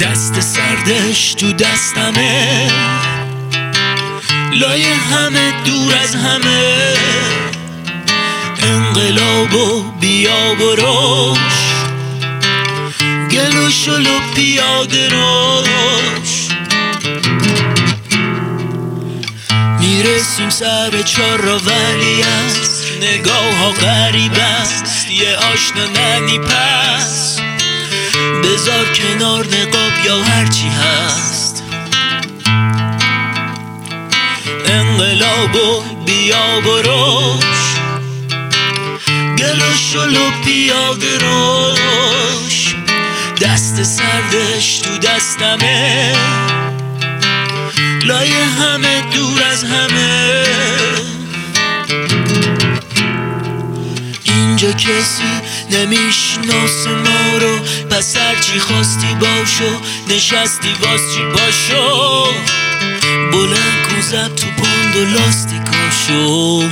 دست سردش تو دستمه. لای همه دور از همه. انقلاب و بیا بروش گل و شلو پیاده روش می‌رسیم سر چار را ولی است نگاه ها غریب است. یه آشنا ننی پس. بذار کنار نقاب یا هرچی هست. انقلاب و بیا بروش گل و شلو پیاده روش دست سردش تو دستمه. لای همه دور از همه. اینجا کسی نمیشناس ما رو. پس هرچی خواستی باشو نشستی واس چی باشو. بلند کن زب تو پاند و لاستیکاشو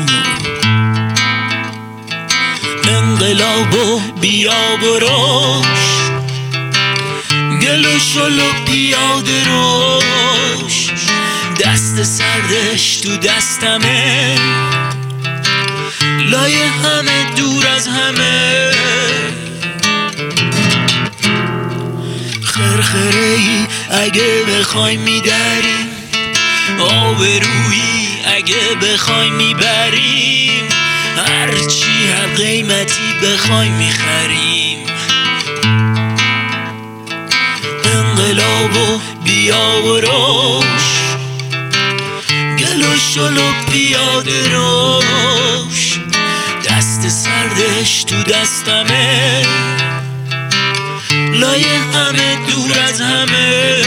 انقلاب و بیا بروش گل و شل و پیاده روش دست سردش تو دستمه. لای همه دور از همه. خرخره ای اگه بخوای میدریم آبرویی اگه بخوای می‌بریم. هرچی هر قیمتی بخوای می‌خریم. انقلاب و بیا و روش گل و پیاده روش تو دستمه. لای همه دور از همه.